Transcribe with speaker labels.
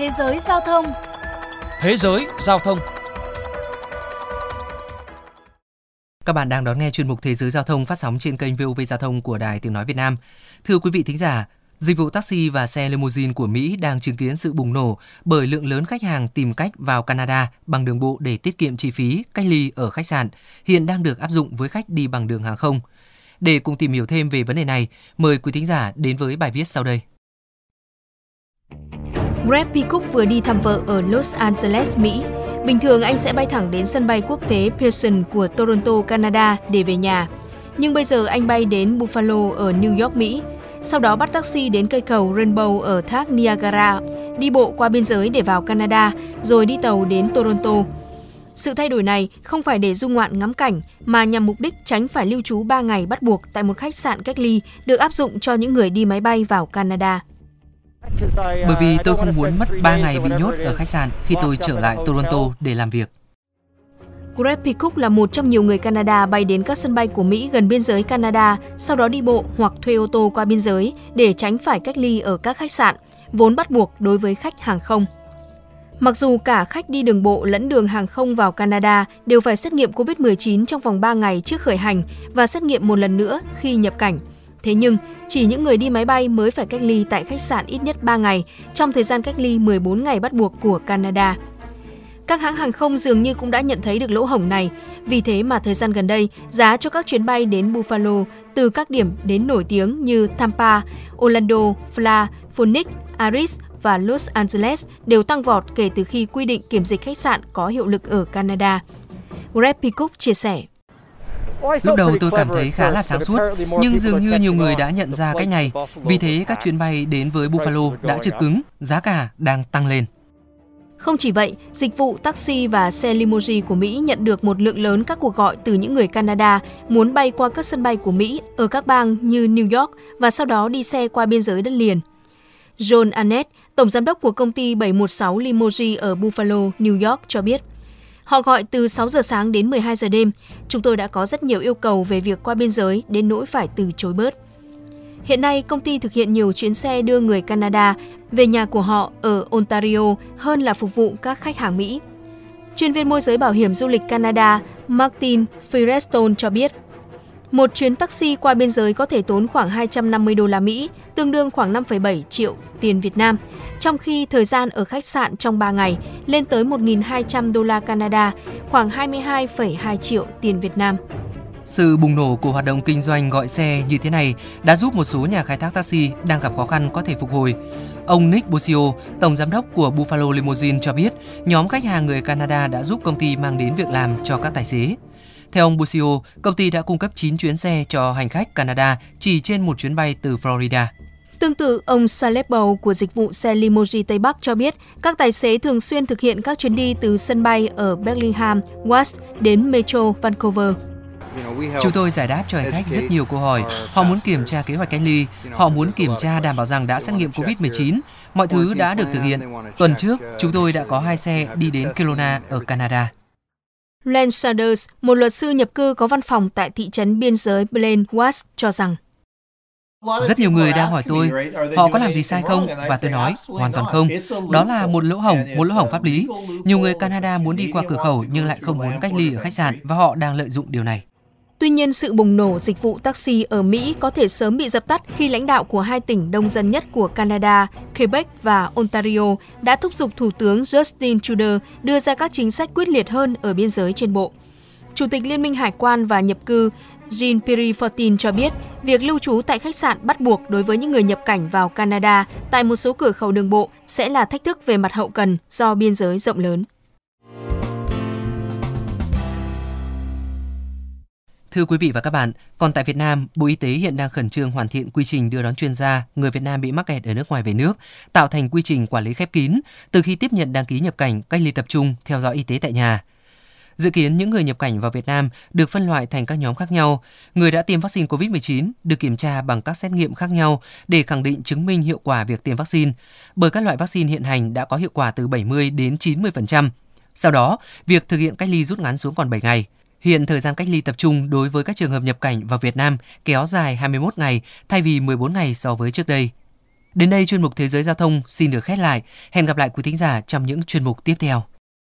Speaker 1: Thế giới giao thông
Speaker 2: Thế giới giao thông
Speaker 3: Các bạn đang đón nghe chuyên mục Thế giới giao thông phát sóng trên kênh VOV Giao thông của Đài Tiếng Nói Việt Nam. Thưa quý vị thính giả, dịch vụ taxi và xe limousine của Mỹ đang chứng kiến sự bùng nổ bởi lượng lớn khách hàng tìm cách vào Canada bằng đường bộ để tiết kiệm chi phí cách ly ở khách sạn, hiện đang được áp dụng với khách đi bằng đường hàng không. Để cùng tìm hiểu thêm về vấn đề này, mời quý thính giả đến với bài viết sau đây.
Speaker 4: Greg Peacock vừa đi thăm vợ ở Los Angeles, Mỹ. Bình thường anh sẽ bay thẳng đến sân bay quốc tế Pearson của Toronto, Canada để về nhà. Nhưng bây giờ anh bay đến Buffalo ở New York, Mỹ. Sau đó bắt taxi đến cây cầu Rainbow ở thác Niagara, đi bộ qua biên giới để vào Canada, rồi đi tàu đến Toronto. Sự thay đổi này không phải để du ngoạn ngắm cảnh mà nhằm mục đích tránh phải lưu trú 3 ngày bắt buộc tại một khách sạn cách ly được áp dụng cho những người đi máy bay vào Canada.
Speaker 3: Bởi vì tôi không muốn mất 3 ngày bị nhốt ở khách sạn khi tôi trở lại Toronto để làm việc.
Speaker 4: Greg Peacock là một trong nhiều người Canada bay đến các sân bay của Mỹ gần biên giới Canada, sau đó đi bộ hoặc thuê ô tô qua biên giới để tránh phải cách ly ở các khách sạn, vốn bắt buộc đối với khách hàng không. Mặc dù cả khách đi đường bộ lẫn đường hàng không vào Canada đều phải xét nghiệm COVID-19 trong vòng 3 ngày trước khởi hành và xét nghiệm một lần nữa khi nhập cảnh. Thế nhưng, chỉ những người đi máy bay mới phải cách ly tại khách sạn ít nhất 3 ngày trong thời gian cách ly 14 ngày bắt buộc của Canada. Các hãng hàng không dường như cũng đã nhận thấy được lỗ hổng này, vì thế mà thời gian gần đây, giá cho các chuyến bay đến Buffalo từ các điểm đến nổi tiếng như Tampa, Orlando, Fla, Phoenix, Aris và Los Angeles đều tăng vọt kể từ khi quy định kiểm dịch khách sạn có hiệu lực ở Canada. Greg Peacock chia sẻ.
Speaker 3: Lúc đầu tôi cảm thấy khá là sáng suốt, nhưng dường như nhiều người đã nhận ra cách này. Vì thế các chuyến bay đến với Buffalo đã trực cứng, giá cả đang tăng lên.
Speaker 4: Không chỉ vậy, dịch vụ taxi và xe limousine của Mỹ nhận được một lượng lớn các cuộc gọi từ những người Canada muốn bay qua các sân bay của Mỹ ở các bang như New York và sau đó đi xe qua biên giới đất liền. John Annett, tổng giám đốc của công ty 716 Limousine ở Buffalo, New York cho biết, Họ gọi từ 6 giờ sáng đến 12 giờ đêm. Chúng tôi đã có rất nhiều yêu cầu về việc qua biên giới đến nỗi phải từ chối bớt. Hiện nay, công ty thực hiện nhiều chuyến xe đưa người Canada về nhà của họ ở Ontario hơn là phục vụ các khách hàng Mỹ. Chuyên viên môi giới bảo hiểm du lịch Canada Martin Firestone cho biết, một chuyến taxi qua biên giới có thể tốn khoảng 250 đô la Mỹ, tương đương khoảng 5,7 triệu tiền Việt Nam, trong khi thời gian ở khách sạn trong 3 ngày lên tới 1.200 đô la Canada, khoảng 22,2 triệu tiền Việt Nam.
Speaker 3: Sự bùng nổ của hoạt động kinh doanh gọi xe như thế này đã giúp một số nhà khai thác taxi đang gặp khó khăn có thể phục hồi. Ông Nick Busio, tổng giám đốc của Buffalo Limousine cho biết, nhóm khách hàng người Canada đã giúp công ty mang đến việc làm cho các tài xế. Theo ông Busio, công ty đã cung cấp 9 chuyến xe cho hành khách Canada chỉ trên một chuyến bay từ Florida.
Speaker 4: Tương tự, ông Salebo của dịch vụ xe limousine Tây Bắc cho biết các tài xế thường xuyên thực hiện các chuyến đi từ sân bay ở Bellingham, West đến Metro Vancouver.
Speaker 3: Chúng tôi giải đáp cho hành khách rất nhiều câu hỏi. Họ muốn kiểm tra kế hoạch cách ly, họ muốn kiểm tra đảm bảo rằng đã xét nghiệm COVID-19. Mọi thứ đã được thực hiện. Tuần trước, chúng tôi đã có hai xe đi đến Kelowna ở Canada.
Speaker 4: Len Sanders, một luật sư nhập cư có văn phòng tại thị trấn biên giới Blaine West cho rằng
Speaker 3: rất nhiều người đang hỏi tôi, họ có làm gì sai không? Và tôi nói, hoàn toàn không. Đó là một lỗ hổng, một lỗ hổng pháp lý. Nhiều người Canada muốn đi qua cửa khẩu nhưng lại không muốn cách ly ở khách sạn và họ đang lợi dụng điều này.
Speaker 4: Tuy nhiên, sự bùng nổ dịch vụ taxi ở Mỹ có thể sớm bị dập tắt khi lãnh đạo của hai tỉnh đông dân nhất của Canada, Quebec và Ontario đã thúc giục Thủ tướng Justin Trudeau đưa ra các chính sách quyết liệt hơn ở biên giới trên bộ. Chủ tịch Liên minh Hải quan và Nhập cư Jean Pierre Fortin cho biết, việc lưu trú tại khách sạn bắt buộc đối với những người nhập cảnh vào Canada tại một số cửa khẩu đường bộ sẽ là thách thức về mặt hậu cần do biên giới rộng lớn.
Speaker 3: Thưa quý vị và các bạn, còn tại Việt Nam, Bộ Y tế hiện đang khẩn trương hoàn thiện quy trình đưa đón chuyên gia, người Việt Nam bị mắc kẹt ở nước ngoài về nước, tạo thành quy trình quản lý khép kín từ khi tiếp nhận đăng ký nhập cảnh, cách ly tập trung, theo dõi y tế tại nhà. Dự kiến những người nhập cảnh vào Việt Nam được phân loại thành các nhóm khác nhau. Người đã tiêm vaccine COVID-19 được kiểm tra bằng các xét nghiệm khác nhau để khẳng định chứng minh hiệu quả việc tiêm vaccine, bởi các loại vaccine hiện hành đã có hiệu quả từ 70 đến 90%. Sau đó, việc thực hiện cách ly rút ngắn xuống còn 7 ngày. Hiện thời gian cách ly tập trung đối với các trường hợp nhập cảnh vào Việt Nam kéo dài 21 ngày, thay vì 14 ngày so với trước đây. Đến đây chuyên mục Thế giới Giao thông xin được khép lại. Hẹn gặp lại quý thính giả trong những chuyên mục tiếp theo.